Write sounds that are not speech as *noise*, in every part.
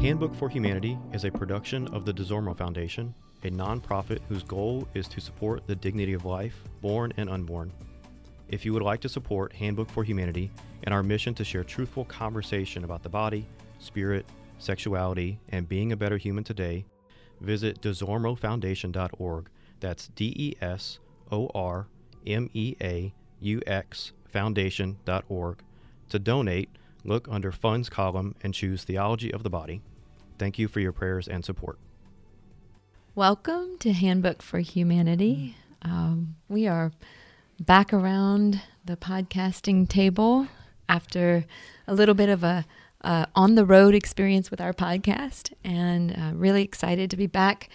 Handbook for Humanity is a production of the Desormeaux Foundation, a nonprofit whose goal is to support the dignity of life, born and unborn. If you would like to support Handbook for Humanity and our mission to share truthful conversation about the body, spirit, sexuality, and being a better human today, visit desormeauxfoundation.org. That's D E S O R M E A U X foundation.org. To donate, look under Funds column and choose Theology of the Body. Thank you for your prayers and support. Welcome to Handbook for Humanity. Um, we are back around the podcasting table after a little bit of a uh, on the road experience with our podcast, and uh, really excited to be back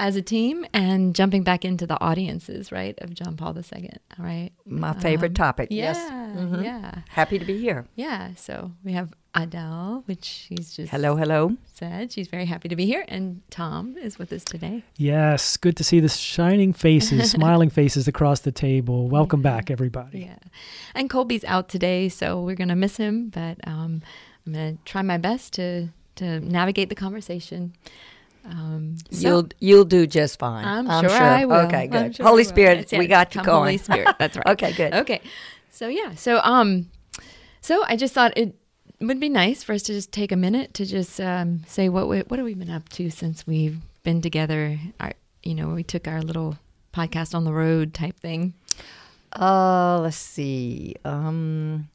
as a team and jumping back into the audiences, right, of John Paul II, right? My favorite Um, topic. Yeah, yes. Mhm. yeah, Happy to be here. yeah. So we have Adele, which she's just Hello, hello. said she's very happy to be here, and Tom is with us today. Yes, good to see the shining faces, *laughs* smiling faces across the table. Welcome back, everybody. Yeah. And Colby's out today, so we're going to miss him, but um, I'm going to try my best to, to navigate the conversation. Um, so- You'll you'll do just fine. I'm, sure, I will. Okay, good. sure Holy. Spirit, we got you going. Holy Spirit, that's *laughs* right. Okay, good. Okay. So yeah, so um, so I just thought it would be nice for us to just take a minute to just um, say what we, what have we been up to since we've been together. Our, you know, we took our little podcast on the road type thing. Uh, let's see. Um,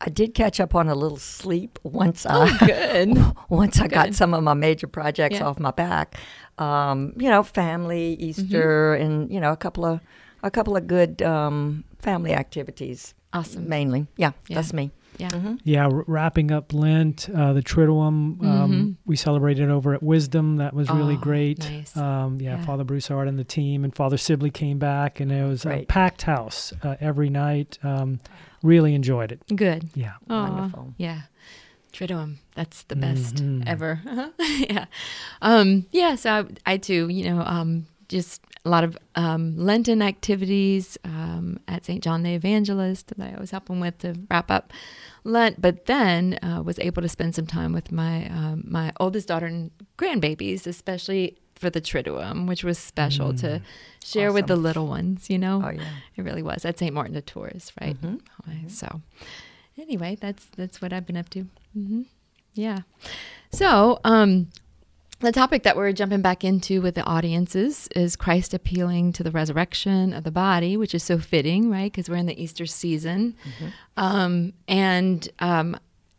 I did catch up on a little sleep once. Oh, I good. *laughs* once I got some of my major projects Yeah. off my back. Um, you know, family, Easter, Mm-hmm. and you know, a couple of a couple of good um, family activities. Awesome. Mainly, yeah, Yeah. that's me. Yeah. hmm Yeah, r- wrapping up Lent, uh, the Triduum, um, we celebrated over at Wisdom. That was really Mm-hmm. Oh, great. nice. Um, yeah, Yeah. Father Broussard and the team, and Father Sibley came back, and it was a packed house uh, every night. Um, really enjoyed it. Good. Yeah. Aw, Wonderful. Yeah. Triduum. That's the best Mhm. ever. *laughs* yeah. Um, yeah. So I, I too, you know, um, just a lot of um, Lenten activities um, at St. John the Evangelist that I was helping with to wrap up Lent, but then uh, was able to spend some time with my um, my oldest daughter and grandbabies, especially for the Triduum, which was special to share with the little ones. You know, Oh yeah. it really was at St. Martin de Tours, right? Mhm. Okay, So, anyway, that's that's what I've been up to. hmm Yeah. So, um, the topic that we're jumping back into with the audiences is Christ appealing to the resurrection of the body, which is so fitting, right? Because we're in the Easter season, um, and um,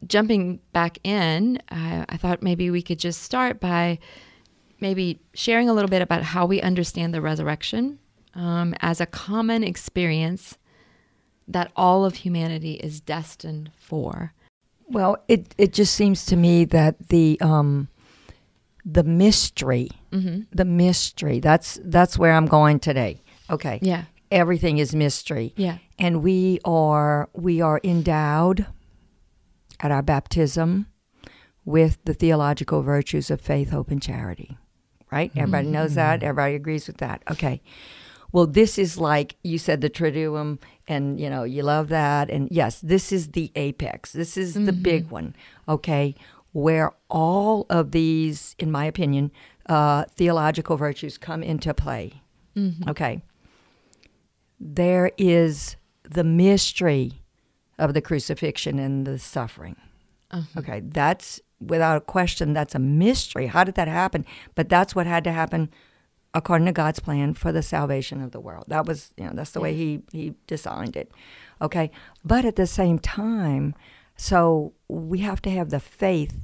jumping back in, I, I thought maybe we could just start by maybe sharing a little bit about how we understand the resurrection um, as a common experience that all of humanity is destined for. Well, it it just seems to me that the um, the mystery, Mm-hmm. the mystery. That's that's where I'm going today. Okay, Yeah, everything is mystery, yeah, and we are we are endowed at our baptism with the theological virtues of faith, hope, and charity. Right? Everybody knows that. Everybody agrees with that. Okay. Well, this is like you said, the Triduum, and you know you love that. And yes, this is the apex. This is the big one. Okay, where all of these, in my opinion, uh, theological virtues come into play. Okay, there is the mystery of the crucifixion and the suffering. Okay, that's without a question, that's a mystery. How did that happen? But that's what had to happen according to God's plan for the salvation of the world. That was, you know, that's the way he he designed it. Okay, but at the same time, so we have to have the faith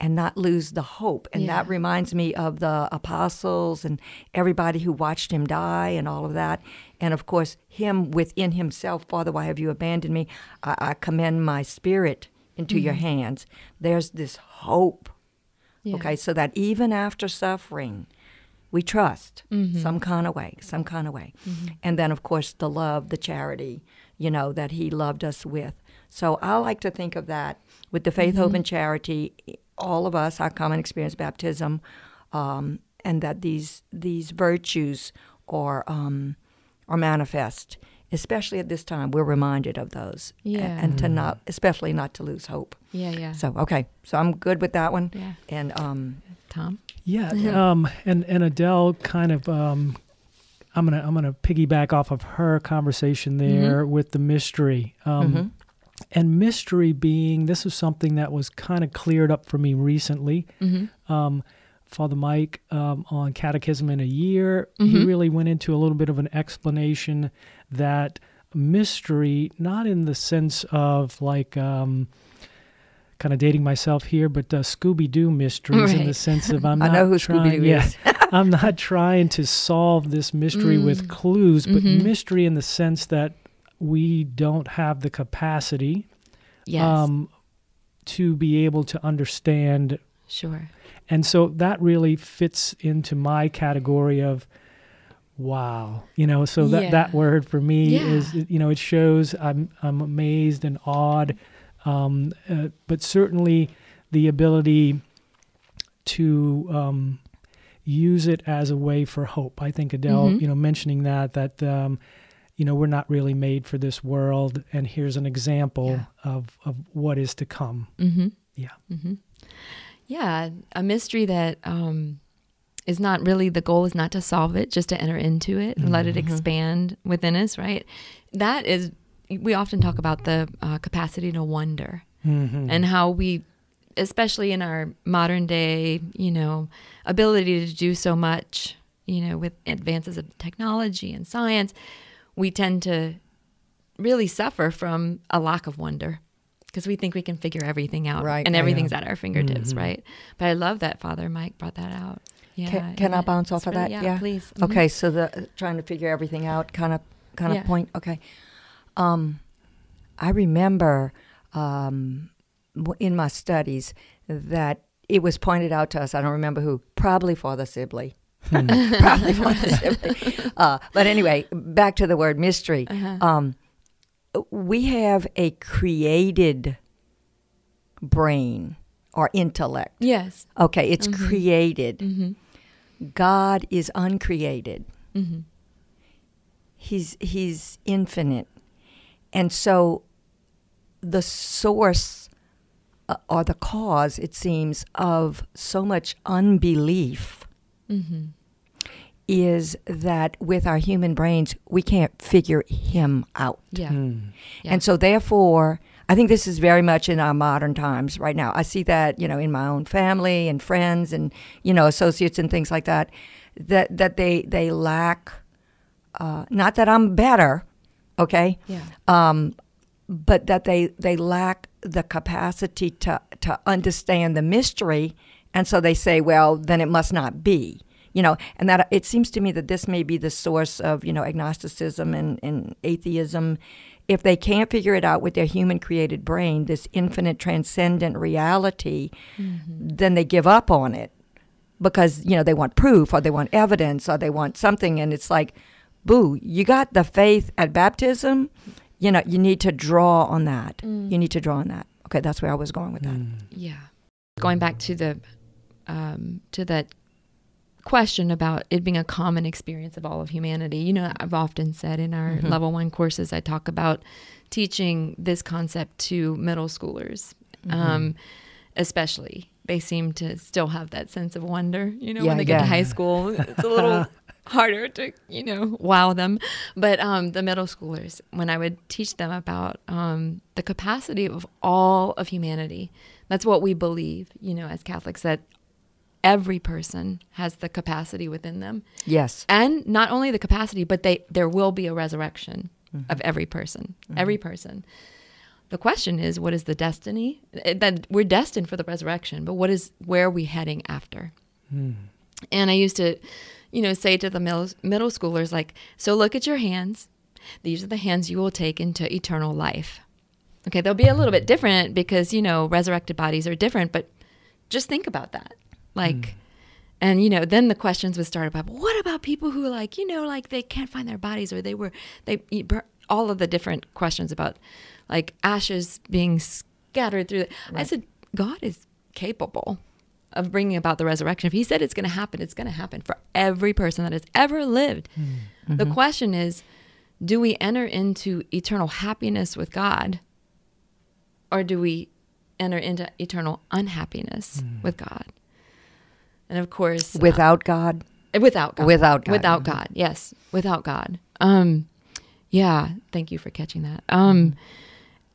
and not lose the hope. And Yeah. that reminds me of the apostles and everybody who watched him die and all of that. And of course, him within himself, Father, why have you abandoned me? I, I commend my spirit into your mm-hmm. hands. There's this hope. Yeah. Okay, so that even after suffering, we trust mm-hmm. some kind of way, some kind of way. Mm-hmm. And then, of course, the love, the charity, you know, that He loved us with. So I like to think of that with the faith, hope, and charity. All of us, our common experience, baptism, um, and that these these virtues are um, are manifest especially at this time, we're reminded of those. Yeah. And, to not, especially not to lose hope. Yeah, yeah. So, okay. So I'm good with that one. yeah. And um, Tom? Yeah, *laughs* um, and and Adele kind of. Um, I'm gonna I'm gonna piggyback off of her conversation there with the mystery. Um, mhm. And mystery being this is something that was kind of cleared up for me recently. Mm-hmm. Um, Father Mike um, on Catechism in a Year, he Mhm. really went into a little bit of an explanation that mystery, not in the sense of like um, kind of dating myself here, but uh, Scooby Doo mysteries in the sense of *laughs* I'm I not know who trying, yeah. *laughs* I'm not trying to solve this mystery with Mm. clues, but Mhm. mystery in the sense that we don't have the capacity Yes. um, to be able to understand sure. and so that really fits into my category of wow. You know, so that that word for me is you know, it shows I'm I'm amazed and awed um, uh, but certainly the ability to um, use it as a way for hope. I think Adele, Mhm. you know, mentioning that that um, you know we're not really made for this world, and here's an example Yeah. of of what is to come. Mm-hmm. Yeah. Mm-hmm. Yeah, a mystery that um, is not really the goal is not to solve it, just to enter into it and let it Mhm. expand within us. Right. That is. We often talk about the uh, capacity to wonder Mm-hmm. and how we, especially in our modern day, you know, ability to do so much, you know, with advances of technology and science, we tend to really suffer from a lack of wonder because we think we can figure everything out Right, and everything's at our fingertips, Mhm. right? But I love that Father Mike brought that out. Yeah. Can, can I bounce off of really- that? Yeah, Yeah. please. Mhm. Okay, so the trying to figure everything out kind of kind of Yeah. point. Okay, um, I remember um, in my studies that it was pointed out to us. I don't remember who, probably Father Sibley. *laughs* probably Father Sibley. Uh, but anyway, back to the word mystery. Uh-huh. Um, we have a created brain or intellect. Yes. Okay, it's Mhm. created. Mm-hmm. God is uncreated. Mm-hmm. He's he's infinite, and so the source uh, or the cause, it seems, of so much unbelief Mm-hmm. is that with our human brains we can't figure him out, Yeah. Mm. Yeah. and so therefore. I think this is very much in our modern times right now. I see that, you know, in my own family and friends and, you know, associates and things like that, that, that they, they lack, uh, not that I'm better, okay, Yeah. um, but that they, they lack the capacity to, to understand the mystery. And so they say, well, then it must not be. You know, and that it seems to me that this may be the source of, you know, agnosticism and, and atheism. If they can't figure it out with their human created brain, this infinite transcendent reality, then they give up on it because, you know, they want proof or they want evidence or they want something. And it's like, boo, you got the faith at baptism. You know, you need to draw on that. Mm. You need to draw on that. Okay, that's where I was going with that. Mm. Yeah. Going back to the um, to that question about it being a common experience of all of humanity. You know, I've often said in our Mhm. level one courses, I talk about teaching this concept to middle schoolers, Mm-hmm. um, especially. They seem to still have that sense of wonder. You know, Yeah, when they get to high school, it's a little *laughs* harder to you know wow them. But um, the middle schoolers, when I would teach them about um, the capacity of all of humanity, that's what we believe. You know, as Catholics, that every person has the capacity within them, Yes. and not only the capacity, but they there will be a resurrection Mm-hmm. of every person, every person. The question is, what is the destiny? Eh, That we're destined for the resurrection, but what is where are we heading after? Mm. And I used to, you know, say to the middle, middle schoolers, like, so look at your hands. These are the hands you will take into eternal life. Okay, they'll be a little bit different because, you know, resurrected bodies are different, but just think about that. Like, mm. and, you know, then the questions would start about, what about people who, like, you know, like they can't find their bodies or they were, they, all of the different questions about, like, ashes being scattered through. The, I said, God is capable of bringing about the resurrection. If he said it's going to happen, it's going to happen for every person that has ever lived. Hmm. The mm-hmm. question is, do we enter into eternal happiness with God or do we enter into eternal unhappiness Hmm. with God? And of course, uh, Without God, without God. Without God. Without God. Yes, without God. Um, yeah. Thank you for catching that. Um,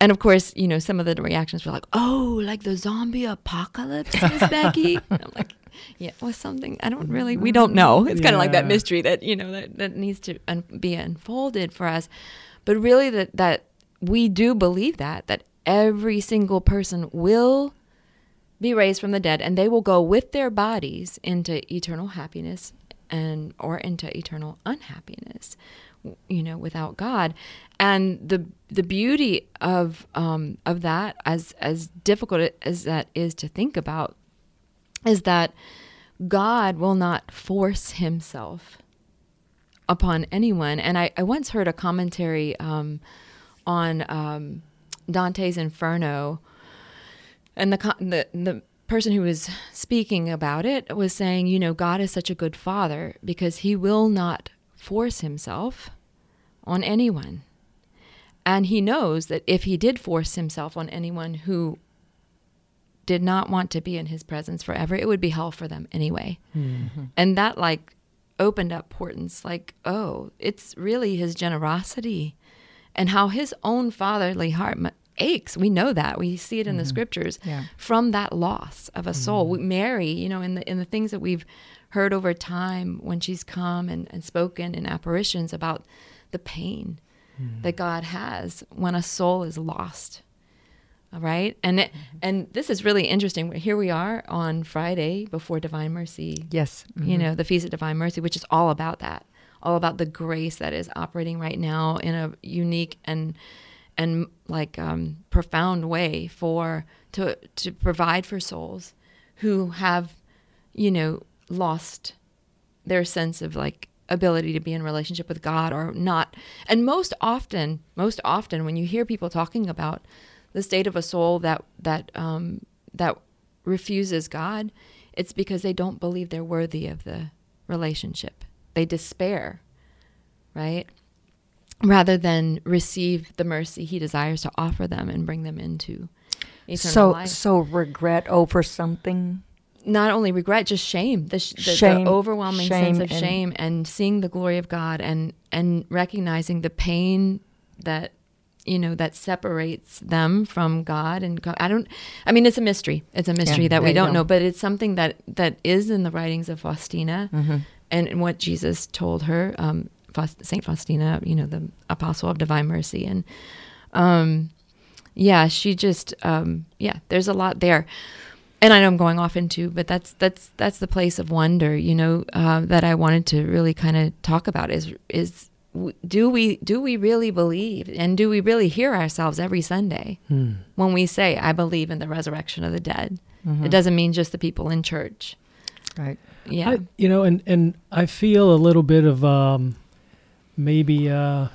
and of course, you know, some of the reactions were like, "Oh, like the zombie apocalypse, Miss *laughs* Becki." And I'm like, "Yeah, well, something I don't really. We don't know. It's kind of like that mystery that you know that that needs to un- be unfolded for us. But really, that that we do believe that that every single person will be raised from the dead and they will go with their bodies into eternal happiness and or into eternal unhappiness you know without god. And the the beauty of um of that as as difficult as that is to think about is that god will not force himself upon anyone. And i, I once heard a commentary um on um dante's inferno and the, the the person who was speaking about it was saying, you know, God is such a good father because he will not force himself on anyone. And he knows that if he did force himself on anyone who did not want to be in his presence forever, it would be hell for them anyway. Mm-hmm. And that like opened up portents like, oh, it's really his generosity and how his own fatherly heart aches. We know that. We see it in the mm-hmm. scriptures Yeah. from that loss of a soul. Mm-hmm. We, Mary, you know, in the in the things that we've heard over time when she's come and, and spoken in apparitions about the pain mm-hmm. that God has when a soul is lost. All right. And it, and this is really interesting. Here we are on Friday before Divine Mercy yes. you know, the Feast of Divine Mercy, which is all about that, all about the grace that is operating right now in a unique and and like um, profound way for to to provide for souls who have, you know, lost their sense of like ability to be in relationship with God or not. And most often, most often, when you hear people talking about the state of a soul that that um, that refuses God, it's because they don't believe they're worthy of the relationship. They despair, right? Rather than receive the mercy He desires to offer them and bring them into eternal So, life so regret over something. not only regret, just shame, the, sh- the, Shame, the overwhelming shame sense of and- shame, and seeing the glory of God, and and recognizing the pain that you know that separates them from God. And God, I don't, I mean, it's a mystery. It's a mystery Yeah, that we don't know, but it's something that that is in the writings of Faustina, Mm-hmm. and, and what Jesus told her, um, Saint Faustina, you know, the apostle of divine mercy, and um, yeah, she just um, yeah, there's a lot there and I know I'm going off into, but that's that's that's the place of wonder, you know, uh, that I wanted to really kind of talk about is is do we do we really believe and do we really hear ourselves every Sunday Hmm. when we say I believe in the resurrection of the dead? It doesn't mean just the people in church. Right. Yeah. I, you know, and and I feel a little bit of um, maybe uh,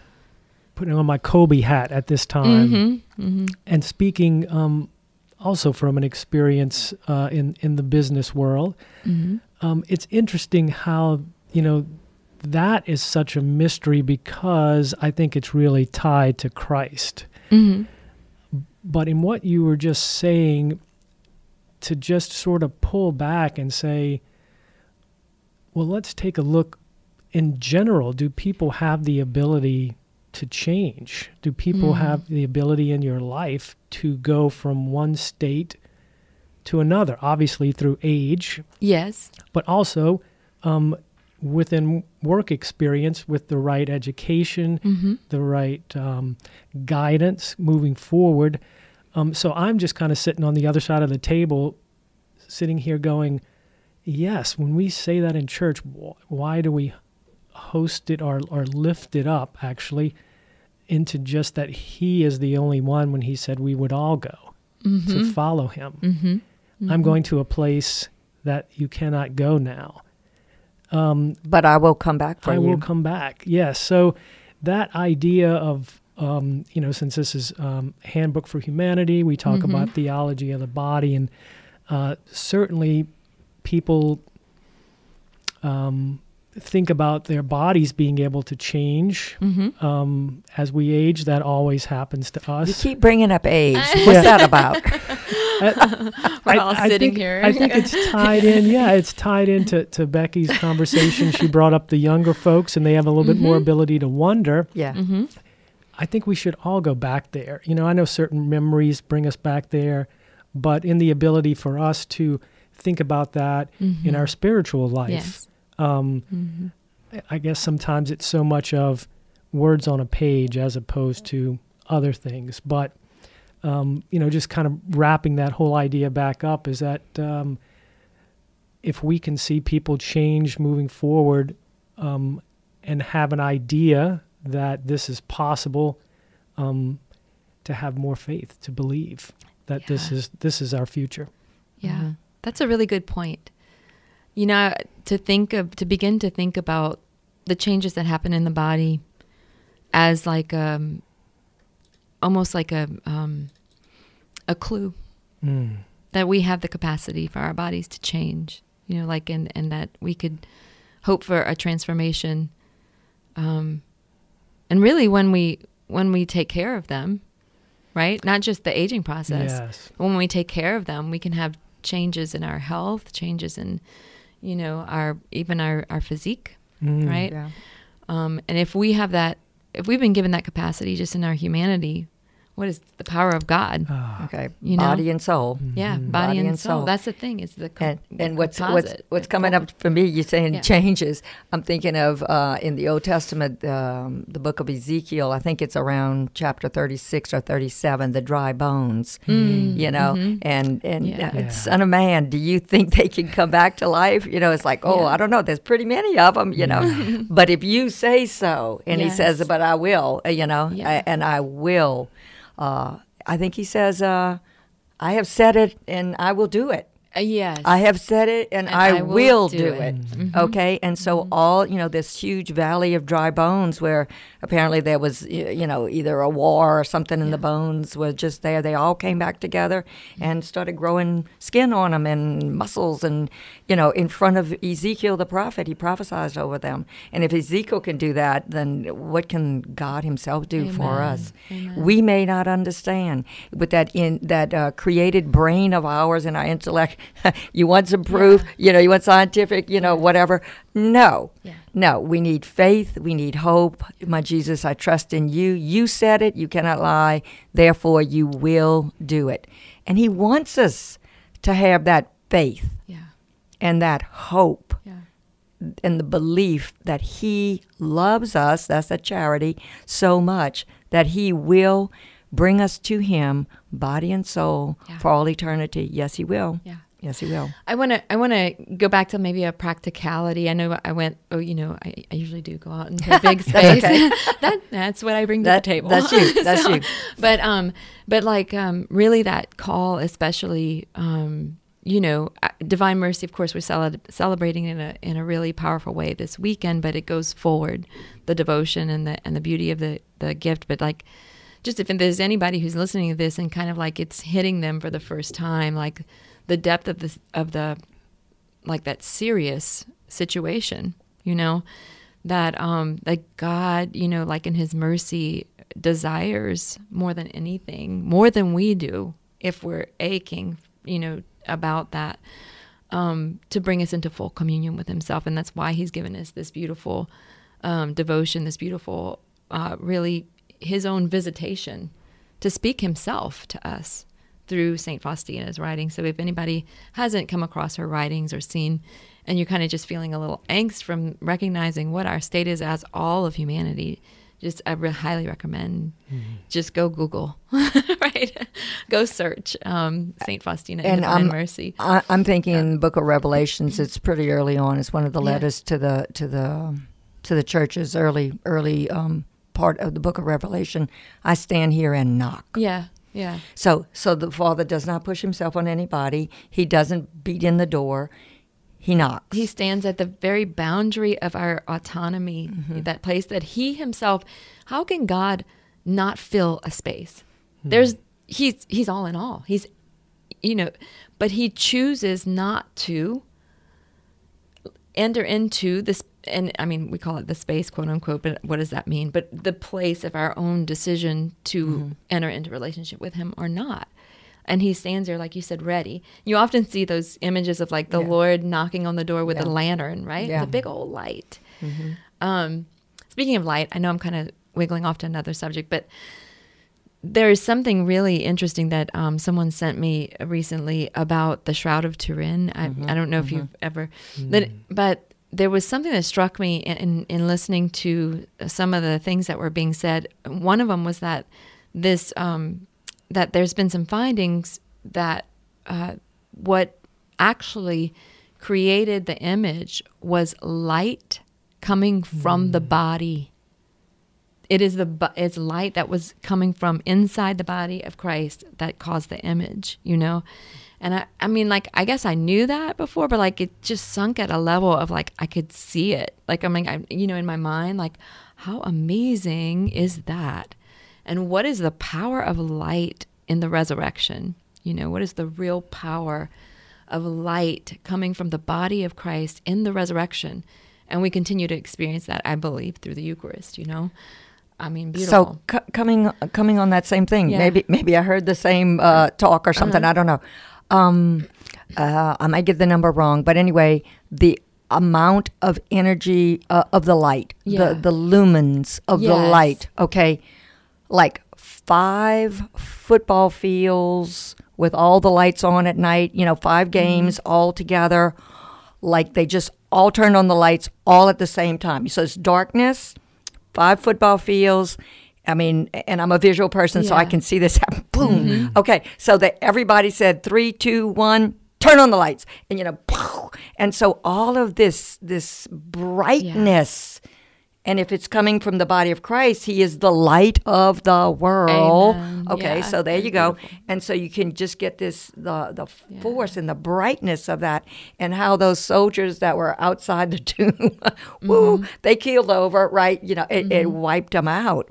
putting on my Colby hat at this time, mm-hmm. Mm-hmm. and speaking um, also from an experience uh, in in the business world. Mm-hmm. Um, it's interesting how you know that is such a mystery because I think it's really tied to Christ. Mm-hmm. But in what you were just saying, to just sort of pull back and say, well, let's take a look in general. Do people have the ability to change? Do people Mhm. have the ability in your life to go from one state to another? Obviously, through age, Yes. but also um, within work experience with the right education, Mm-hmm. the right um, guidance moving forward. Um, so I'm just kind of sitting on the other side of the table, sitting here going, yes, when we say that in church, wh- why do we host it or, or lift it up actually into just that He is the only one when He said we would all go Mm-hmm. to follow Him? mm-hmm. I'm going to a place that you cannot go now. Um, But I will come back for I you. will come back. Yes. So that idea of, um, you know, since this is um, Handbook for Humanity, we talk Mhm. about theology of the body, and uh, certainly people um, think about their bodies being able to change Mm-hmm. um, as we age. That always happens to us. You keep bringing up age. *laughs* What's that about? *laughs* We're all sitting think, here. I think it's tied in. Yeah, *laughs* it's tied into to Becki's conversation. She brought up the younger folks, and they have a little bit more Mhm. ability to wonder. Yeah. Mm-hmm. I think we should all go back there. You know, I know certain memories bring us back there, but in the ability for us to think about that in our spiritual life, Yes. Um, Mm-hmm. I guess sometimes it's so much of words on a page as opposed to other things. But um, you know, just kind of wrapping that whole idea back up is that um, if we can see people change moving forward um, and have an idea that this is possible, um, to have more faith, to believe that this is this is our future. Yeah, Mhm. that's a really good point. You know, to think of, to begin to think about the changes that happen in the body as like um, almost like a um, a clue Mm. that we have the capacity for our bodies to change. You know, like and and that we could hope for a transformation. Um, and really, when we when we take care of them, right? Not just the aging process Yes. when we take care of them, we can have changes in our health, changes in, you know, our even our our physique, Mm. right? Yeah. Um, and if we have that, if we've been given that capacity just in our humanity, what is the power of God? Ah. Okay. You know? Body and soul. Yeah, Mhm. body, Body and, and soul. soul. That's the thing. Is the co- And, and what's what's what's coming up for me? You're saying Yeah. changes. I'm thinking of uh, in the Old Testament, um, the book of Ezekiel. I think it's around chapter 36 or 37. The dry bones. Mm, You know, mhm. and and Yeah. uh, Yeah. son of man, do you think they can come back to life? You know, it's like, oh, Yeah. I don't know. There's pretty many of them. You know, but if you say so, and he says, but I will. uh, You know, Yeah. I- and I will. Uh, I think he says, uh, I have said it, and I will do it. Uh, yes, I have said it and, And I, I will will, do do, it. it. Mhm. Okay. And so all, you know, this huge valley of dry bones where apparently there was, you know, either a war or something in Yeah. the bones was just there. They all came back together and started growing skin on them and muscles. And, you know, in front of Ezekiel the prophet, he prophesied over them. And if Ezekiel can do that, then what can God himself do for us? Amen. We may not understand, but that in that uh, created brain of ours and our intellect, *laughs* you want some proof, you know, you want scientific, you know, whatever. No, Yeah. no, we need faith, we need hope. My Jesus, I trust in you. You said it, you cannot lie, therefore you will do it. And He wants us to have that faith yeah, and that hope yeah, and the belief that he loves us, that's a charity, so much that he will bring us to him, body and soul, Yeah. for all eternity. Yes, he will. yeah. Yes, he will. I want to. I want to go back to maybe a practicality. I know I went. Oh, you know, I, I usually do go out into a big *laughs* space. *laughs* that that's what I bring to That- the table. that's you. *laughs* That's you. But um, but like um, really that call, especially um, you know, Divine Mercy. Of course, we're cele- celebrating in a in a really powerful way this weekend. But it goes forward, the devotion and the and the beauty of the the gift. But like. Just if there's anybody who's listening to this and kind of like it's hitting them for the first time, like the depth of the of the like that serious situation, you know, that um that God, you know, like in his mercy desires more than anything, more than we do if we're aching, you know, about that um to bring us into full communion with himself. And that's why he's given us this beautiful um devotion, this beautiful uh really his own visitation to speak himself to us through St. Faustina's writings. So if anybody hasn't come across her writings or seen, and you're kind of just feeling a little angst from recognizing what our state is as all of humanity, just I re- highly recommend just go Google, *laughs* right? go search um, St. Faustina and, And Divine I'm- Um, Mercy. I, I'm thinking in the Book of Revelations. It's pretty early on. It's one of the Yeah. letters to the to the to the churches. Early early um, part of the Book of Revelation. I stand here and knock. Yeah, yeah, So, so the Father does not push himself on anybody. He doesn't beat in the door. He knocks. he stands at the very boundary of our autonomy, mm-hmm. that place that he himself. How can God not fill a space? There's he's he's all in all. He's you know, but he chooses not to enter into this and I mean, we call it the space, quote unquote, but what does that mean? But the place of our own decision to Mm-hmm. enter into relationship with Him or not. And He stands there, like you said, ready. You often see those images of like the Yeah. Lord knocking on the door with Yeah. a lantern, right? Yeah. The big old light. Um, speaking of light, I know I'm kind of wiggling off to another subject, but there is something really interesting that um, someone sent me recently about the Shroud of Turin. I, I don't know if you've ever, but, but there was something that struck me in, in listening to some of the things that were being said. One of them was that this um, that there's been some findings that uh, what actually created the image was light coming from the body it is the it's light that was coming from inside the body of Christ that caused the image, you know. And I, I mean, like, I guess I knew that before, but like, it just sunk at a level of like I could see it. Like, I'm like, I, you know, in my mind, like, how amazing is that? And what is the power of light in the resurrection? You know, what is the real power of light coming from the body of Christ in the resurrection? And we continue to experience that, I believe, through the Eucharist. You know, I mean, beautiful. So c- coming coming on that same thing, Yeah. maybe maybe I heard the same uh, talk or something. Uh-huh. I don't know. Um, uh, I might get the number wrong, but anyway, the amount of energy uh, of the light, Yeah. the the lumens of the light. Okay, like five football fields with all the lights on at night. You know, five games all together. Like they just all turned on the lights all at the same time. So it's darkness five football fields. I mean, and I'm a visual person, so I can see this happen. *laughs* Boom. Okay, so that everybody said three, two, one, turn on the lights, and you know, *laughs* and so all of this, this brightness, and if it's coming from the body of Christ, He is the light of the world. Amen. Okay, Yeah, so there you go, and so you can just get this the the Yeah. force and the brightness of that, and how those soldiers that were outside the *laughs* tomb, woo, Mm-hmm. they keeled over, right? You know, it, it wiped them out.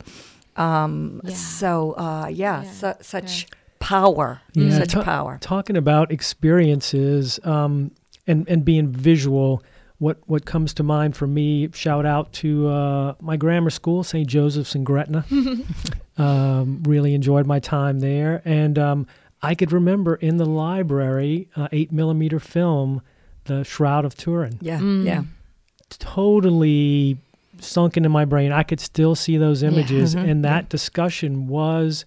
Um, Yeah. So uh, yeah, Yeah, su- such power, Yeah, such ta- power. Talking about experiences um, and and being visual, what what comes to mind for me? Shout out to uh, my grammar school, St. Joseph's in Gretna. *laughs* um, really enjoyed my time there, and um, I could remember in the library, uh, eight millimeter film, the Shroud of Turin. Yeah, Mm. yeah. totally sunk into my brain. I could still see those Yeah. images, Mhm. and that discussion was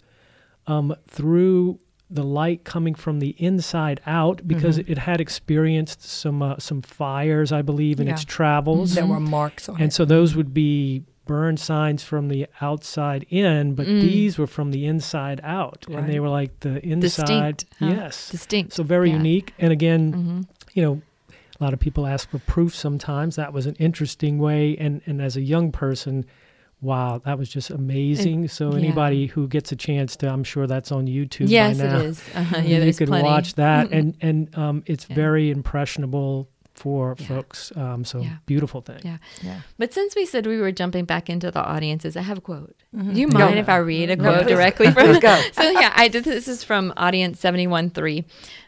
um, through the light coming from the inside out because Mhm. it had experienced some uh, some fires, I believe, in its travels, There were marks on and it. And so those would be burn signs from the outside in, but Mm. these were from the inside out, and they were like the inside. Distinct. huh? Yes, Distinct. so very Yeah. unique. And again, hmm you know, a lot of people ask for proof sometimes. That was an interesting way. And, and as a young person, wow, that was just amazing. so yeah. anybody who gets a chance to, I'm sure that's on YouTube Yes, by now. it is. Uh-huh. *laughs* Yeah, you could plenty. watch that. *laughs* and and um, it's Yeah. very impressionable for Yeah. folks. Um, so Yeah. beautiful thing. Yeah. Yeah. But since we said we were jumping back into the audiences, I have a quote. Mhm. Do you Go. mind if I read a quote please. directly from Please *laughs* go. *laughs* So yeah, I did. This is from audience seventy one three.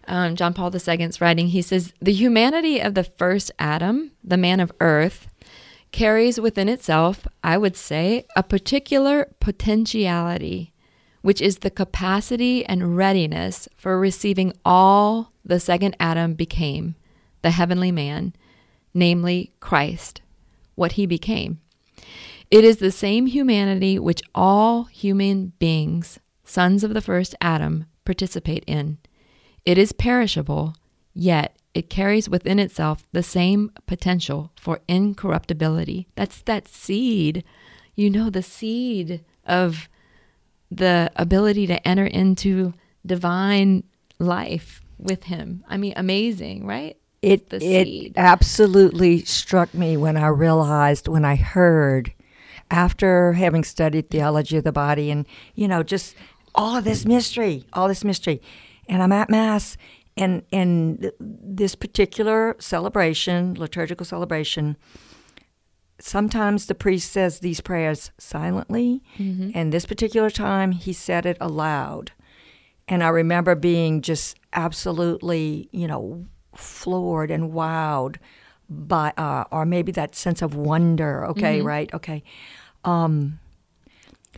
Um, John Paul II's writing. He says, "The humanity of the first Adam, the man of Earth, carries within itself, I would say, a particular potentiality." Which is the capacity and readiness for receiving all the second Adam became, the heavenly man, namely Christ, what he became. It is the same humanity which all human beings, sons of the first Adam, participate in. It is perishable, yet it carries within itself the same potential for incorruptibility. That's that seed, you know, the seed of the ability to enter into divine life with Him. I mean, amazing, right? It the it seed. absolutely struck me when I realized when I heard after having studied theology of the body and you know just all of this mystery, all this mystery, and I'm at mass and and th- this particular celebration, liturgical celebration. Sometimes the priest says these prayers silently, Mm-hmm. and this particular time he said it aloud. And I remember being just absolutely, you know, floored and wowed by uh, or maybe that sense of wonder. Okay Mhm. right? Okay. Um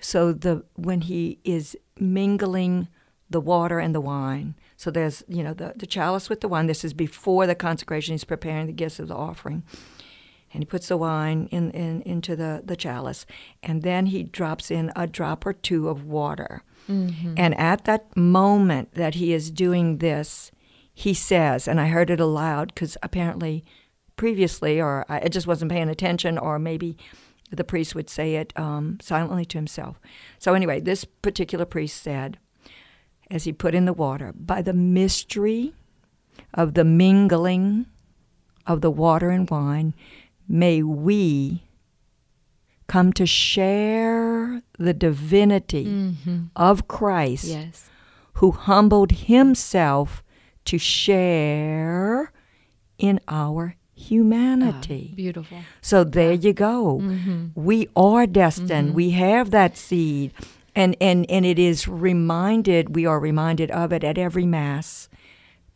so the when he is mingling the water and the wine so there's you know the, the chalice with the wine. This is before the consecration. He's preparing the gifts of the offering. And he puts the wine in, in into the, the chalice. And then he drops in a drop or two of water. Mm-hmm. and at that moment that he is doing this, he says, and I heard it aloud because apparently previously, or I just wasn't paying attention, or maybe the priest would say it um, silently to himself. So, anyway, this particular priest said, as he put in the water, by the mystery of the mingling of the water and wine, may we come to share the divinity Mm-hmm. of Christ Yes. who humbled himself to share in our humanity. Ah, beautiful. so there you go. Mm-hmm. We are destined. Mhm. We have that seed. And, and, and it is reminded, we are reminded of it at every Mass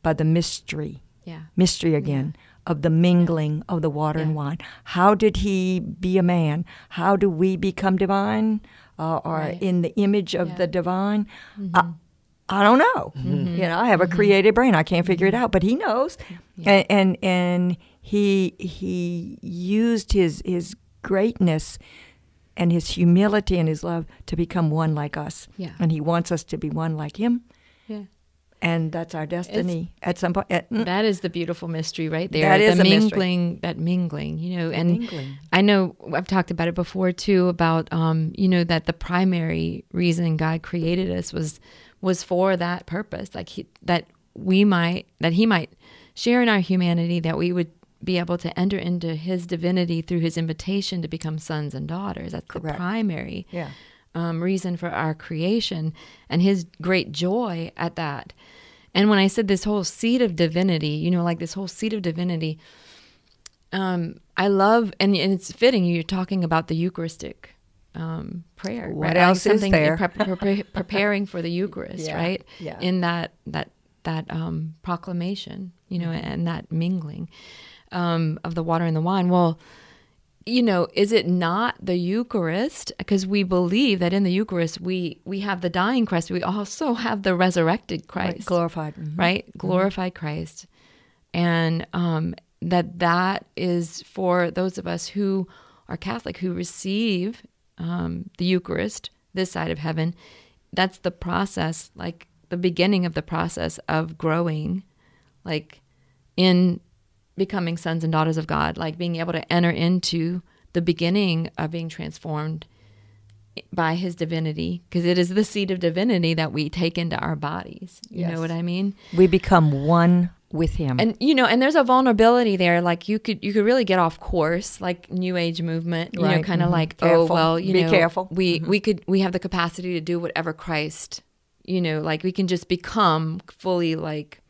by the mystery, Yeah. mystery again, of the mingling of the water and wine. How did he be a man? How do we become divine uh, or Right. in the image of Yeah. the divine? Mhm. I, I don't know. Mhm. You know, I have a Mhm. creative brain. I can't figure it out, but he knows. Yeah. And, and and he he used his his greatness and his humility and his love to become one like us. Yeah. And he wants us to be one like him. Yeah. And that's our destiny at some point. At, mm, That is the beautiful mystery right there. That the is mystery. mingling, that mingling, you know, and mingling. I know I've talked about it before too about um, you know that the primary reason God created us was was for that purpose, like he, that we might that He might share in our humanity, that we would be able to enter into His divinity through His invitation to become sons and daughters. That's the primary Yeah. um, reason for our creation and his great joy at that. And when I said this whole seed of divinity, you know, like this whole seed of divinity, um, I love, and, and it's fitting, you're talking about the Eucharistic um, prayer. What right? else is something there? prep- pre- preparing for the *laughs* Eucharist, Yeah, right? yeah. In that, that, that um, proclamation, you know, Mm-hmm. and that mingling um, of the water and the wine. Well, you know, is it not the Eucharist? Because we believe that in the Eucharist we we have the dying Christ. We also have the resurrected Right, Christ, glorified. mhm. right? Glorified Christ, and um, that that is for those of us who are Catholic who receive um, the Eucharist this side of heaven. That's the process, like the beginning of the process of growing, like in becoming sons and daughters of God, like being able to enter into the beginning of being transformed by his divinity, because it is the seed of divinity that we take into our bodies. You Yes. know what I mean? We become one with him. And you know, and there's a vulnerability there. Like you could you could really get off course, like New Age movement. You know, Right. kind of Mhm. like Careful. oh well, you Be know, careful. We Mhm. we could we have the capacity to do whatever Christ. You know, like we can just become fully like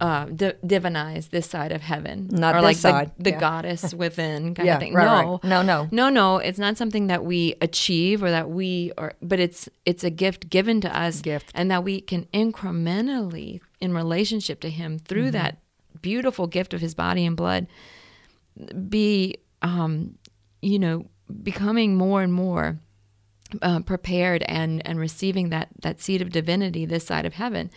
uh, di- divinize this side of heaven, Not or like side, the, the yeah. goddess *laughs* within kind yeah, of thing. right, no, right. No, no. no, no, it's not something that we achieve or that we are, but it's it's a gift given to us, Gift. and that we can incrementally, in relationship to Him, through Mm-hmm. that beautiful gift of His body and blood, be, um, you know, becoming more and more uh, prepared and and receiving that that seed of divinity this side of heaven.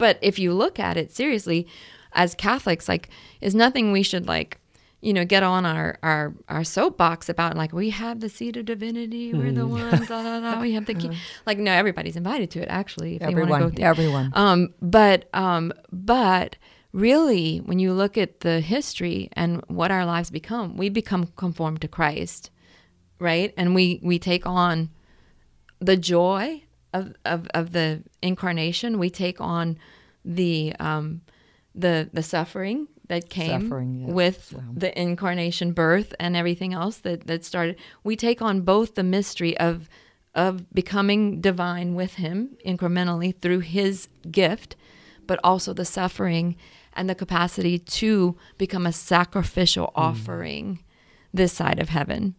But if you look at it seriously, as Catholics, like, is nothing we should like, you know, get on our our our soapbox about. Like, we have the seat of divinity. We're the ones. Da, da, da, we have the key. *laughs* Like, no, everybody's invited to it. Actually, if they want to go. Everyone. through- Everyone. um, but um, but really, when you look at the history and what our lives become, we become conformed to Christ, right? And we we take on the joy of of, of the incarnation. We take on the um, the the suffering that came Suffering, yeah. with So- the incarnation birth and everything else that that started. We take on both the mystery of of becoming divine with him incrementally through his gift, but also the suffering and the capacity to become a sacrificial offering this side of heaven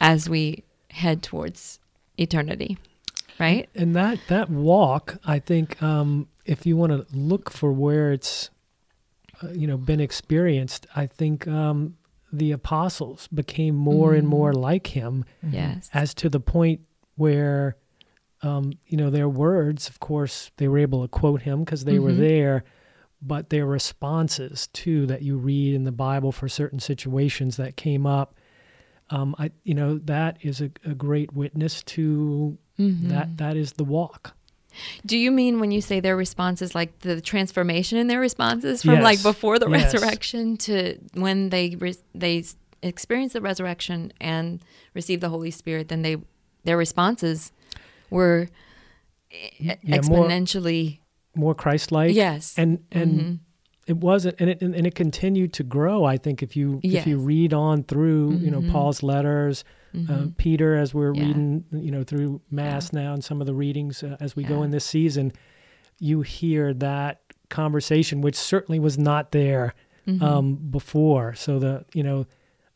as we head towards eternity. Right? And that that walk, I think, um, if you want to look for where it's uh, you know been experienced, I think um, the apostles became more and more like him, Yes. as to the point where um, you know their words, of course, they were able to quote him because they were Mhm. there, but their responses too that you read in the Bible for certain situations that came up. Um, I, you know, that is a, a great witness to Mhm. that. That is the walk. Do you mean when you say their responses, like the transformation in their responses from like before the Yes. resurrection to when they re- they experience the resurrection and receive the Holy Spirit? Then they their responses were Yeah, exponentially More Christ-like. yes, and and Mhm. it wasn't and it and it continued to grow i think if you if you read on through you know Mhm. paul's letters uh, Mhm. peter as we're Yeah. reading you know through mass now and some of the readings uh, as we go in this season you hear that conversation which certainly was not there Mhm. um, before so the you know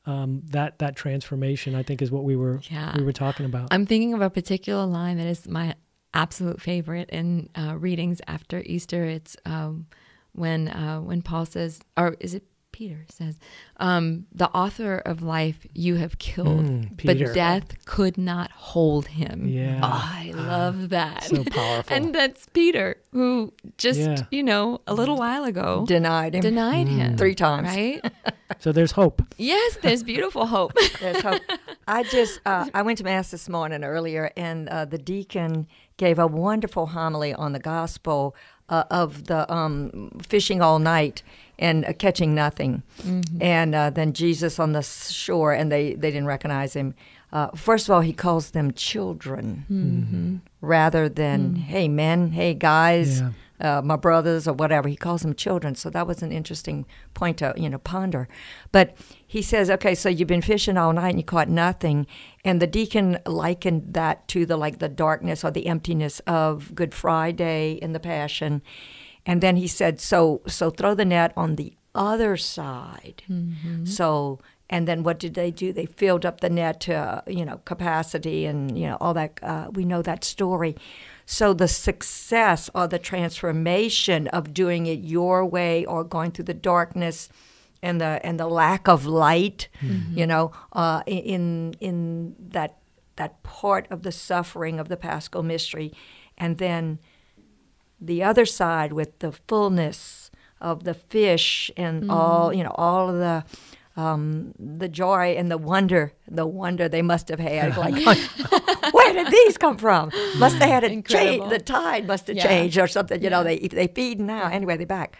um, that that transformation i think is what we were Yeah. we were talking about I'm thinking of a particular line that is my absolute favorite in uh, readings after Easter. It's um, when uh, when Paul says, or is it Peter says, um, "The author of life you have killed, Mm, but death could not hold him." Yeah. Oh, I love that. so powerful and that's Peter, who just Yeah. you know a little while ago Denied him denied him three times. Right? *laughs* so there's hope yes, there's beautiful hope. *laughs* There's hope. I just uh, I went to mass this morning earlier, and uh, the deacon gave a wonderful homily on the gospel uh, of the um, fishing all night and uh, catching nothing, and uh, then Jesus on the shore, and they they didn't recognize him. Uh, first of all, he calls them children rather than hey men, hey guys. Yeah. Uh, my brothers or whatever. He calls them children. So that was an interesting point to you know ponder. But he says okay so you've been fishing all night and you caught nothing. And the deacon likened that to the like the darkness or the emptiness of good friday in the passion and then he said so so throw the net on the other side. So and then what did they do? They filled up the net to uh, you know capacity and you know all that uh, we know that story. So the success or the transformation of doing it your way or going through the darkness and the and the lack of light, you know, uh, in in that that part of the suffering of the Paschal mystery, and then the other side with the fullness of the fish and all you know all of the um, the joy and the wonder, the wonder they must have had. Like, *laughs* *laughs* where did these come from? Must have had a change. The tide must have Yeah. changed or something. You know, they they feed now. Anyway, they're back.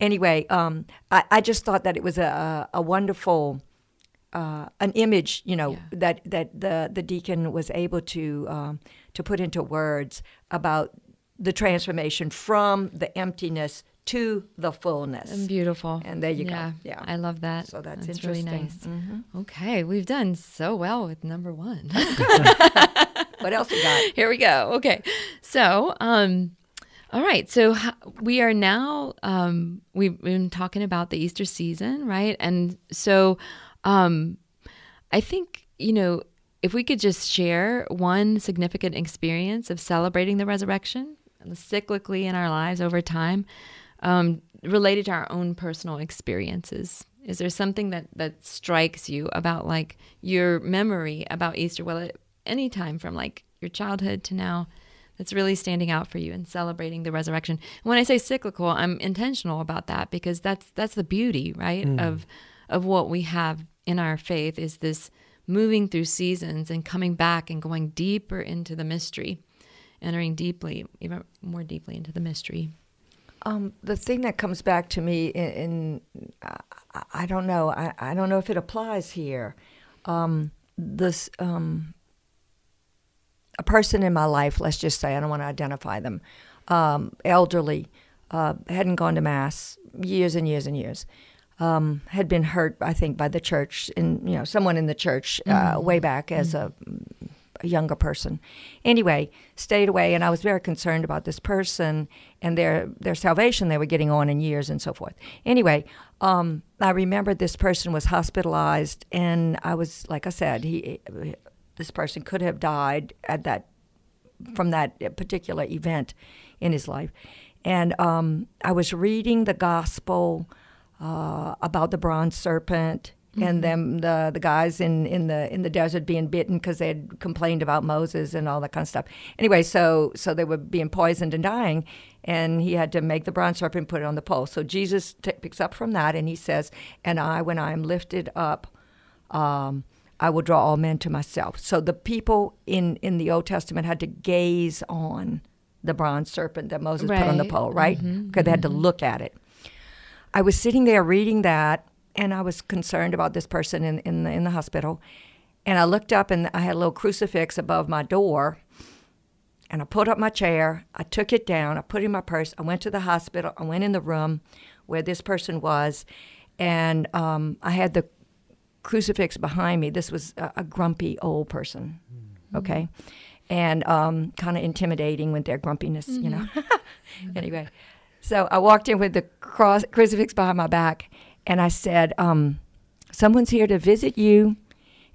Anyway, um, I, I just thought that it was a a wonderful. Uh, an image, you know, Yeah. that that the the deacon was able to um, to put into words about the transformation from the emptiness to the fullness. And beautiful. And there you go. yeah. Yeah. I love that. So that's, really interesting. nice. Mhm. Okay, we've done so well with number one. *laughs* *laughs* What else you got? Here we go. Okay, so um, all right. So we are now um, we've been talking about the Easter season, right? And so um, I think you know if we could just share one significant experience of celebrating the resurrection cyclically in our lives over time um, related to our own personal experiences. Is there something that that strikes you about like your memory about easter? Well at any time from like your childhood to now that's really standing out for you and celebrating the resurrection. And when i say cyclical i'm intentional about that because that's that's the beauty right of of what we have in our faith is this moving through seasons and coming back and going deeper into the mystery entering deeply even more deeply into the mystery Um, the thing that comes back to me in, in I, I don't know, I, I don't know if it applies here. Um, this um, a person in my life, let's just say, I don't want to identify them, um, elderly, uh, hadn't gone to mass years and years and years. Um, had been hurt, I think, by the church, and you know, someone in the church uh, way back as a a younger person. Anyway, stayed away, and I was very concerned about this person and their their salvation they were getting on in years and so forth. Anyway, um, I remember this person was hospitalized, and I was like I said, he this person could have died at that from that particular event in his life, and um, I was reading the gospel uh, about the bronze serpent and mm-hmm. them the the guys in in the in the desert being bitten because they had complained about Moses and all that kind of stuff. Anyway, so so they were being poisoned and dying, and he had to make the bronze serpent put it on the pole. So Jesus t- picks up from that and he says, "And I, when I am lifted up." Um, I will draw all men to myself. So the people in, in the Old Testament had to gaze on the bronze serpent that Moses put on the pole, right? Mm-hmm. Because they had to mm-hmm. look at it. I was sitting there reading that, and I was concerned about this person in, in, the, in the hospital. And I looked up, and I had a little crucifix above my door. And I pulled up my chair. I took it down. I put it in my purse. I went to the hospital. I went in the room where this person was, and um, I had the crucifix behind me. This was a, a grumpy old person, okay, and um, kind of intimidating with their grumpiness, you know. *laughs* anyway, so I walked in with the cross crucifix behind my back, and I said, um, "Someone's here to visit you."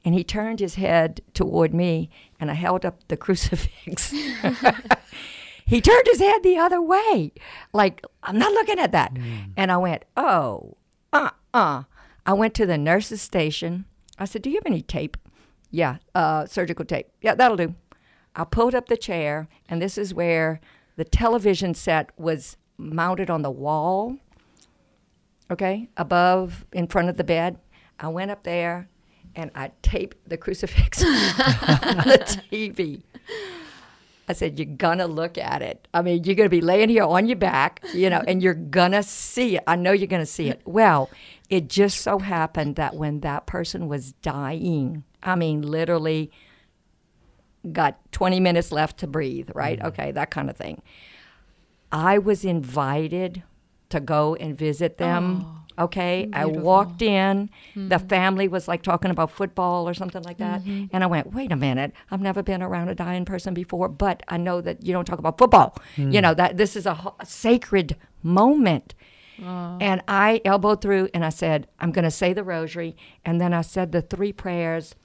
And he turned his head toward me, and I held up the *laughs* crucifix. *laughs* he turned his head the other way, like I'm not looking at that. And I went, "Oh, uh, uh." I went to the nurse's station. I said, "Do you have any tape?" Yeah, uh, surgical tape. Yeah, that'll do. I pulled up the chair, and this is where the television set was mounted on the wall. Okay, above, in front of the bed. I went up there, and I taped the crucifix on the *laughs* TV. I said, You're gonna look at it. I mean, you're gonna be laying here on your back, you know, and you're gonna see it. I know you're gonna see it. Well, it just so happened that when that person was dying, I mean, literally got 20 minutes left to breathe, right? Mm-hmm. Okay, that kind of thing. I was invited to go and visit them. Oh, okay, I walked in. The mm-hmm. family was like talking about football or something like that. Mm-hmm. And I went, wait a minute, I've never been around a dying person before, but I know that you don't talk about football. Hmm. You know, that this is a, a sacred moment. Oh. And I elbowed through and I said, I'm going to say the rosary. And then I said the three prayers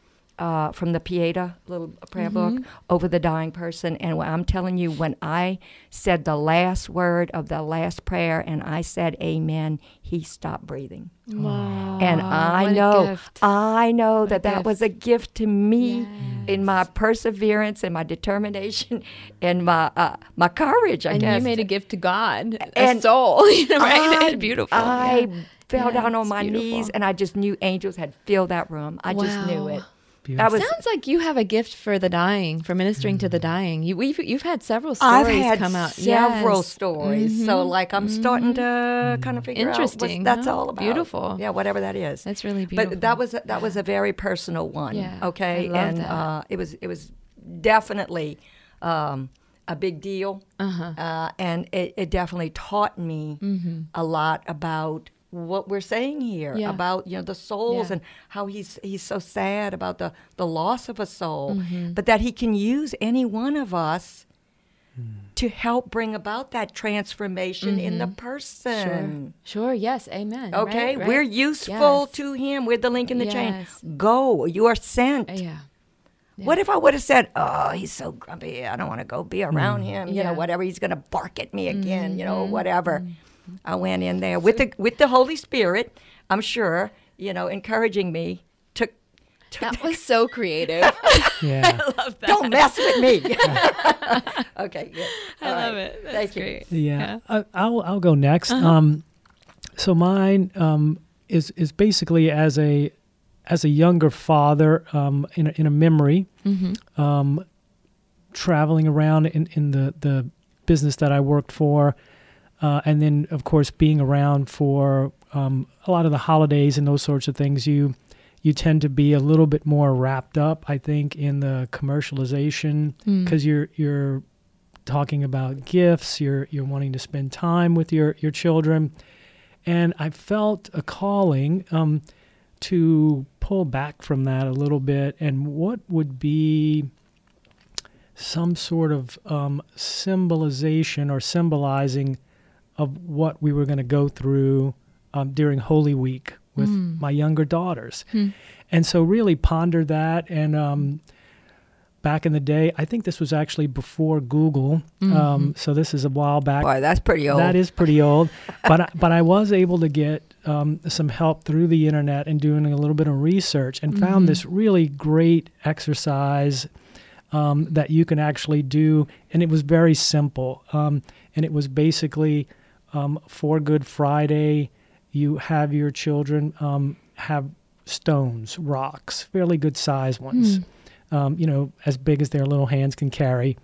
uh, from the Pieta little prayer book over the dying person. And I'm telling you, when I said the last word of the last prayer and I said amen, he stopped breathing. Wow. And I know. I know a that that gift. was a gift to me in my perseverance and my determination and my uh, my courage. I and guess you made a gift to God, a And soul, *laughs* you know, right? I, beautiful. I yeah. fell Yeah, down on it's my knees and I just knew angels had filled that room. I just knew it. Beautiful. That was Sounds like you have a gift for the dying, for ministering to the dying. You, we've, you've had several I've stories had come out. several Yes. stories, so like I'm starting to kind of figure Interesting, out what that's huh? all about. Beautiful. yeah, whatever that is. That's really beautiful. But that was a, that was a very personal one. Yeah, okay, I love and that. Uh, it was it was definitely um, a big deal, Uh-huh. uh, and it, it definitely taught me a lot about what we're saying here Mm-hmm. Yeah. about you know the souls Yeah. and how he's he's so sad about the the loss of a soul, Mm-hmm. but that he can use any one of us to help bring about that transformation in the person. Sure. Sure. Yes. Amen. Okay, Right, right. we're useful Yes. to him. We're the link in the Yes. chain. Go, you are sent. Uh, Yeah. What if I would have said, "Oh, he's so grumpy. I don't want to go be around him. You know, Yeah. Mm-hmm. whatever. He's going to bark at me again. You know, whatever." I went in there with the with the Holy Spirit. I'm sure. You know, encouraging me to. to That was so creative. *laughs* yeah. I love that. Don't mess with me. *laughs* okay, good. I All love right. it. That's Thank you. great. Yeah, I, I'll I'll go next. Um, so mine um, is is basically as a as a younger father um, in a, in a memory, um, traveling around in, in the the business that I worked for, uh, and then of course being around for um, a lot of the holidays and those sorts of things. You you tend to be a little bit more wrapped up, I think, in the commercialization because you're you're talking about gifts you're you're wanting to spend time with your your children and i felt a calling um, to pull back from that a little bit and what would be some sort of um, symbolization or symbolizing of what we were going to go through um, during holy week with my younger daughters and so really ponder that and um, back in the day. I think this was actually before Google, Mm-hmm. um, so this is a while back. Boy, that's pretty old. That is pretty old, *laughs* but I, but I was able to get um, some help through the internet and doing a little bit of research and found this really great exercise um, that you can actually do, and it was very simple. Um, and it was basically um, for Good Friday, you have your children um, have stones, rocks, fairly good sized ones, um, you know, as big as their little hands can carry,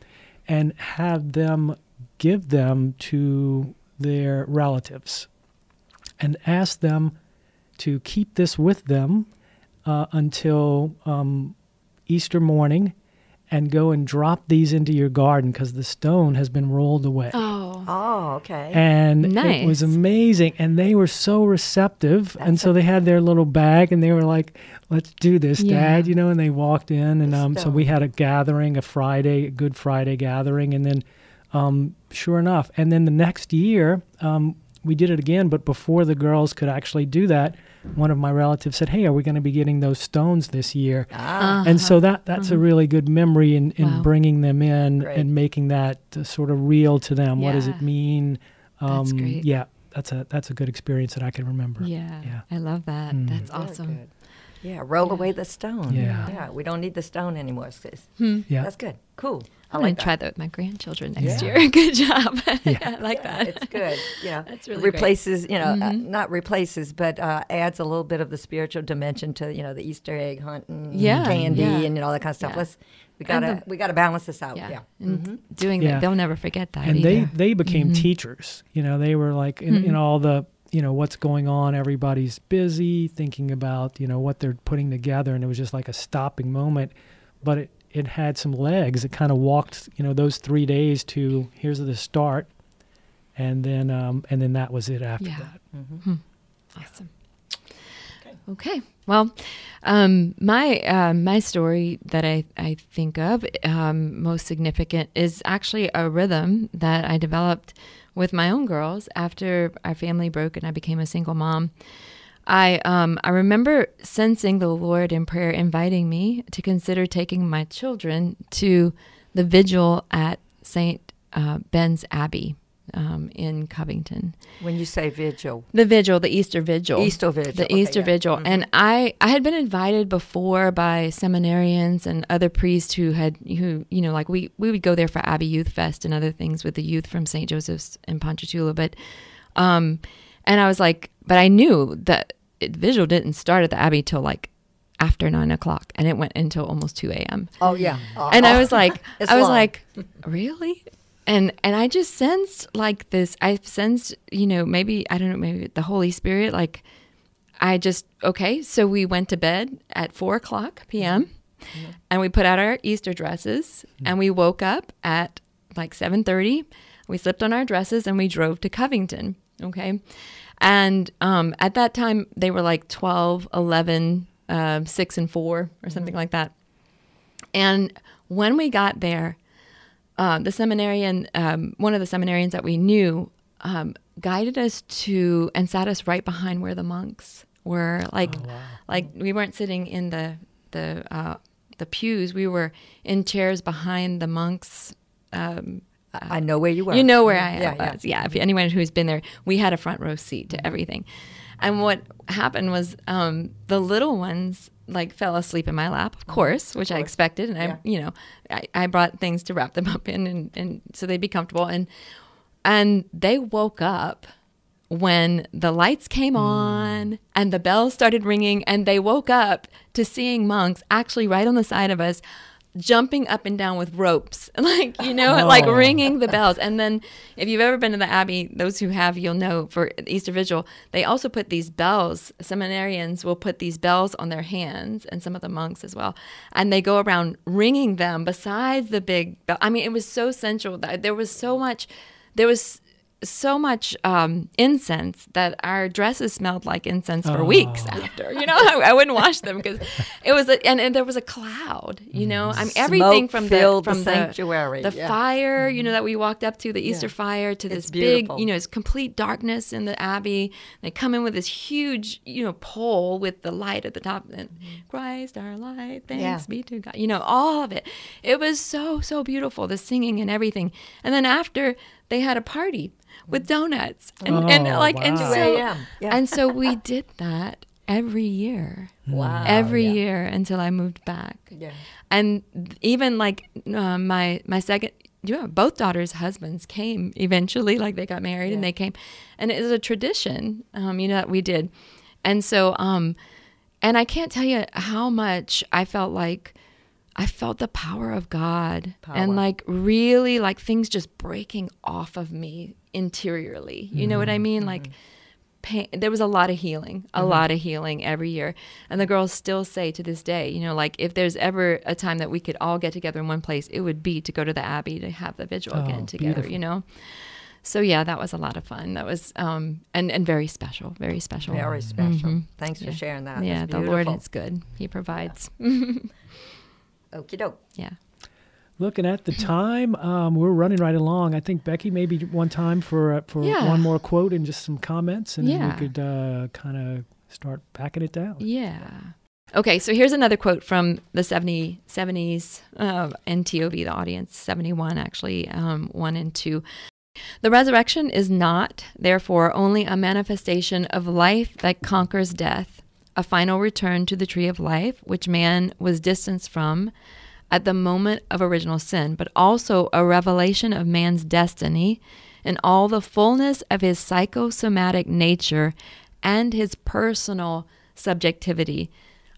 and have them give them to their relatives and ask them to keep this with them uh, until um, Easter morning and go and drop these into your garden because the stone has been rolled away. Oh. Oh, okay. And it was amazing. And they were so receptive. and That's so they had their little bag and they were like, let's do this, Yeah. Dad, you know, and they walked in. And um, so we had a gathering, a Friday, a Good Friday gathering. And then, um, sure enough, and then the next year, um, we did it again. But before the girls could actually do that, one of my relatives said, Hey, are we going to be getting those stones this year? ah, and so that that's a really good memory in, in Wow. bringing them in Great. and making that uh, sort of real to them. What does it mean? Um, That's great. Yeah, that's a that's a good experience that I can remember. Yeah. Yeah. I love that. Mm. That's Very awesome. good. Yeah, roll away the stone. Yeah. Yeah, we don't need the stone anymore, sis. Hmm. Yeah. That's good. Cool. I I'm like gonna that. try that with my grandchildren next Yeah. year. *laughs* Good job. *laughs* Yeah, I like Yeah, that. It's good. You *laughs* know, That's really great. replaces, you know, uh, Mhm. not replaces, but uh, adds a little bit of the spiritual dimension to, you know, the Easter egg hunting, Yeah, candy, yeah. and you know all that kind of stuff. Yeah. Let's we gotta the- we gotta balance this out. yeah. Yeah. And Mhm. doing Yeah. that, they'll never forget that. and they either. they became Mhm. teachers. You know, they were like in, in Mhm. all the you know what's going on. Everybody's busy thinking about you know what they're putting together, and it was just like a stopping moment. But it it had some legs. It kind of walked you know those three days to here's the start, and then um, and then that was it after Yeah. that. Mhm. Awesome. Okay. Well, um, my uh, my story that I, I think of um, most significant is actually a rhythm that I developed with my own girls after our family broke and I became a single mom. I um, I remember sensing the Lord in prayer inviting me to consider taking my children to the vigil at Saint uh, Ben's Abbey um, in Covington. When you say vigil, The vigil, the Easter vigil. Easter vigil, The okay, Easter yeah. vigil. Mhm. And I I had been invited before by seminarians and other priests who had who, you know, like we we would go there for Abbey Youth Fest and other things with the youth from St. Joseph's in Ponchatoula, but um and I was like, but I knew that it, vigil didn't start at the Abbey till like after nine o'clock and it went until almost 2 a.m oh yeah, mm-hmm. and I was like, *laughs* I was long. like, really? And and I just sensed like this. I sensed, you know, maybe I don't know, maybe the Holy Spirit. Like, I just okay. So we went to bed at four o'clock p.m. Mm-hmm. and we put out our Easter dresses, mm-hmm. and we woke up at like seven thirty. We slipped on our dresses and we drove to Covington. Okay. And um, at that time, they were like 12, 11, uh, 6, and 4, or something like that. And when we got there, uh, the seminarian, um, one of the seminarians that we knew, um, guided us to and sat us right behind where the monks were. Like, like we weren't sitting in the the uh, the pews. We were in chairs behind the monks. Um, I know where you were. you know where I Yeah, yeah. was. Yeah. If anyone who's been there, we had a front row seat to everything. And what happened was um, the little ones like fell asleep in my lap, of course, which I course. expected. And Yeah. I, you know, I, I brought things to wrap them up in, and, and so they'd be comfortable. And and they woke up when the lights came on and the bells started ringing and they woke up to seeing monks actually right on the side of us jumping up and down with ropes *laughs* like you know oh. like Oh. ringing the bells. And then if you've ever been to the abbey those who have you'll know for easter vigil they also put these bells seminarians will put these bells on their hands and some of the monks as well. And they go around ringing them besides the big bell. I mean it was so central that there was so much there was so much um, incense that our dresses smelled like incense for weeks Oh. after. You know, I, *laughs* I wouldn't wash them because it was, a, and, and there was a cloud. You know, mm. I mean, everything Smoke from the filled the sanctuary, the yeah. fire. You know, mm-hmm. that we walked up to the Easter Yeah. fire to this big, you know, it's complete darkness in the abbey. They come in with this huge, you know, pole with the light at the top, and mm-hmm. Christ our light, thanks Yeah. be to God. You know, all of it. It was so so beautiful, the singing and everything. And then after they had a party with donuts and, and Oh, like and so yeah. and so we did that every year. *laughs* Wow. Every yeah. year until I moved back Yeah. and even like uh, my my second yeah both daughters husbands came eventually like they got married and they came and it was a tradition um, you know that we did and so um and i can't tell you how much i felt like i felt the power of god Power. and like really like things just breaking off of me interiorly. You know what i mean? Like pain there was a lot of healing a lot of healing every year. And the girls still say to this day you know like if there's ever a time that we could all get together in one place it would be to go to the abbey to have the vigil Oh, again together beautiful. you know? So yeah that was a lot of fun. That was um and and very special very special. Very special. Mhm. Thanks Yeah. for sharing that. yeah the lord is good. He provides. *laughs* Okie doke. yeah Looking at the time, um, we're running right along. I think Becki, maybe one time for uh, for Yeah. one more quote and just some comments, and then Yeah. we could uh, kind of start packing it down. Yeah. Okay, so here's another quote from the 70, 70s uh, NTOB, the audience, 71 actually, um, 1 and 2. The resurrection is not, therefore, only a manifestation of life that conquers death, a final return to the tree of life, which man was distanced from at the moment of original sin, but also a revelation of man's destiny in all the fullness of his psychosomatic nature and his personal subjectivity.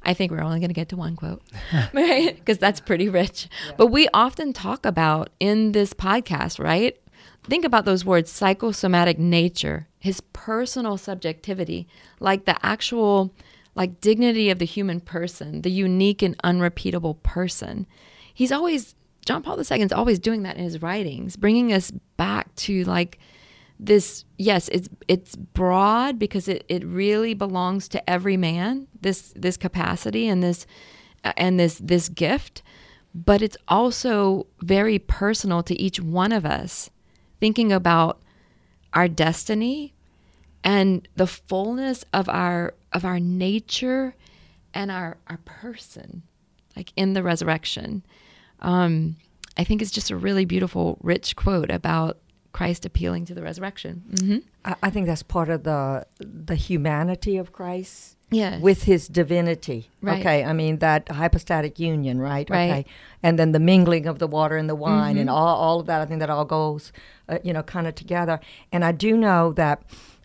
I think we're only going to get to one quote, *laughs* right? Because that's pretty rich. But we often talk about in this podcast, right? Think about those words psychosomatic nature, his personal subjectivity, like the actual like dignity of the human person, the unique and unrepeatable person. He's always John Paul II is always doing that in his writings, bringing us back to like this yes it's it's broad because it, it really belongs to every man this this capacity and this uh, and this this gift but it's also very personal to each one of us thinking about our destiny and the fullness of our of our nature and our our person like in the resurrection um i think it's just a really beautiful rich quote about christ appealing to the resurrection mm-hmm. I, I think that's part of the the humanity of Christ yes with his divinity. Right. Okay, I mean that hypostatic union, right? Right. Okay, and then the mingling of the water and the wine Mm-hmm. and all all of that. I think that all goes, uh, you know, kind of together. And I do know that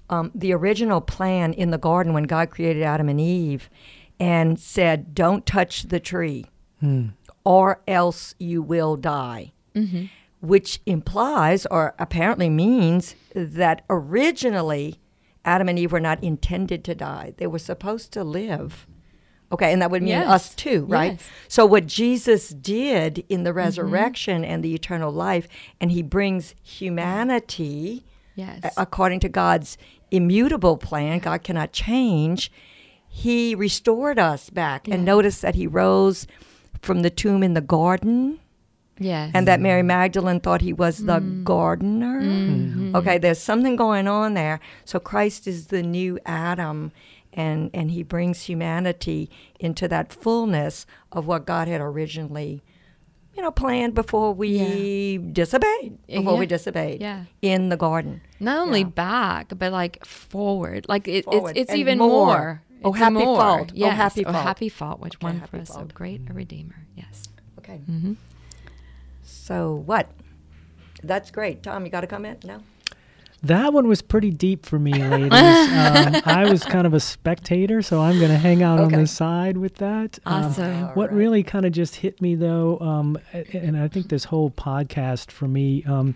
um, the original plan in the garden when God created Adam and Eve, and said, "Don't touch the tree, Hmm. or else you will die." mm-hmm. which implies or apparently means that originally Adam and Eve were not intended to die. They were supposed to live. Okay, and that would mean Yes. us too, right? Yes. Mm-hmm. So what Jesus did in the resurrection and the eternal life, and he brings humanity yes according to God's immutable plan, God cannot change. He restored us back. And notice that he rose from the tomb in the garden yes and that Mary Magdalene thought he was the gardener. Mhm. Okay, there's something going on there. So Christ is the new Adam, and and he brings humanity into that fullness of what God had originally, you know, planned before we disobeyed. Before we disobeyed yeah in the garden. not only Yeah. back but like forward like it, Forward. it's it's And even more. more, Oh, It's happy more. fault. Oh, yes. happy oh, fault. happy fault which Okay, won for us so fault. great a redeemer yes Okay. mm-hmm. So what? That's great. Tom, you got a comment? No. That one was pretty deep for me, *laughs* ladies. um, I was kind of a spectator, so I'm going to hang out on the side with that. Um, awesome All what right. really kind of just hit me though, um, and I think this whole podcast for me um,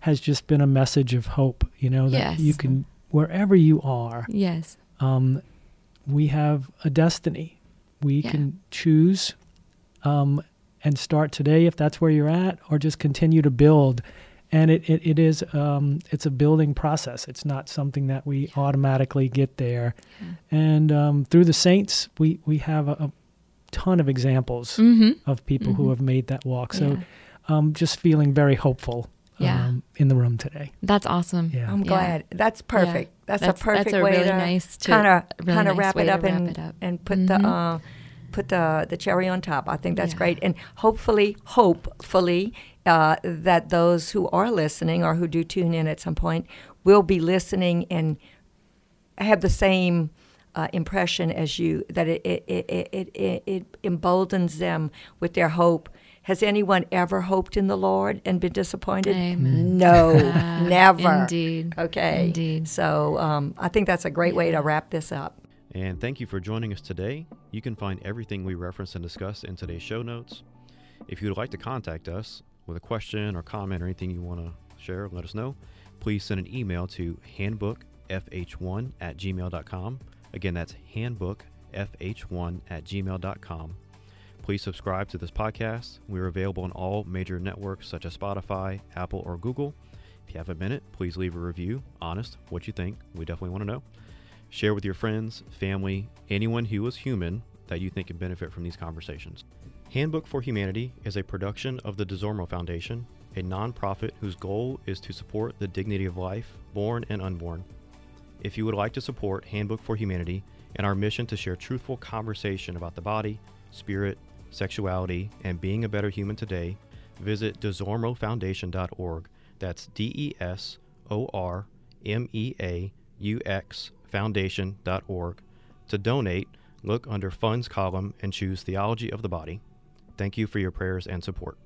has just been a message of hope. You know that Yes. you can wherever you are, yes um, we have a destiny. We Yeah. can choose um, and start today if that's where you're at, or just continue to build and it, it, it is um, it's a building process. It's not something that we automatically get there. And um, through the saints, we we have a, a ton of examples Mm-hmm. of people who Mhm. have made that walk. So Yeah. um, just feeling very hopeful Yeah. um, in the room today. That's awesome. Yeah. I'm Yeah. glad. That's perfect. That's, That's- a perfect that's a way really to nice to- kind of really kind of nice wrap it up wrap and it up. and put Mhm. the uh, put the the cherry on top. I think that's Yeah. great, and hopefully, hopefully, uh, that those who are listening or who do tune in at some point will be listening and have the same. Uh, impression as you that it it, it, it, it it emboldens them with their hope. Has anyone ever hoped in the Lord and been disappointed? Amen. No, *laughs* Ah, never. Indeed. Okay. Indeed. So um, I think that's a great way to wrap this up. And thank you for joining us today. You can find everything we referenced and discussed in today's show notes. If you would like to contact us with a question or comment or anything you want to share, let us know. Please send an email to handbookfh1 at gmail.com. Again, that's handbookfh1 at gmail.com. Please subscribe to this podcast. We're available on all major networks such as Spotify, Apple, or Google. If you have a minute, please leave a review. Honest, what you think. We definitely want to know. Share with your friends, family, anyone who is human that you think can benefit from these conversations. Handbook for Humanity is a production of the Desormeaux Foundation, a nonprofit whose goal is to support the dignity of life, born and unborn. If you would like to support Handbook for Humanity and our mission to share truthful conversation about the body, spirit, sexuality, and being a better human today, visit desormeauxfoundation.org. That's D E S O R M E A U X foundation.org. To donate, look under Funds column and choose Theology of the Body. Thank you for your prayers and support.